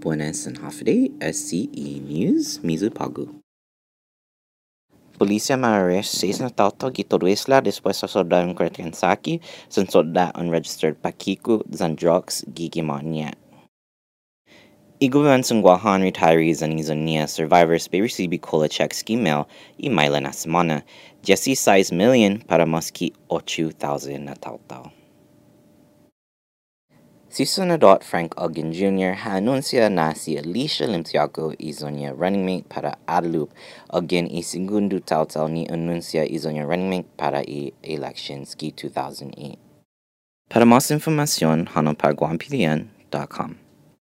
Buenas and Hafide, SCE News, Mizu Pagu. Polícia ma-arrest seis na tauto gitoruisla después sa soldado Kurtiansaki sa soldado unregistered Pakiku Zandrox Gigimania. Iguban sang Guahan retirees ang Izonia survivors may receive cola checks email i maila na semana. Jesse size million para maski 8,000 na tauto. Si Senador Frank Aguon Jr. ha anuncia na si Alicia Limtiaco izonya running mate para Adelup. Again, i segundo tautal ni anuncia izonya running mate para i elections ki 2008. Para más información, hanoparguampilian.com.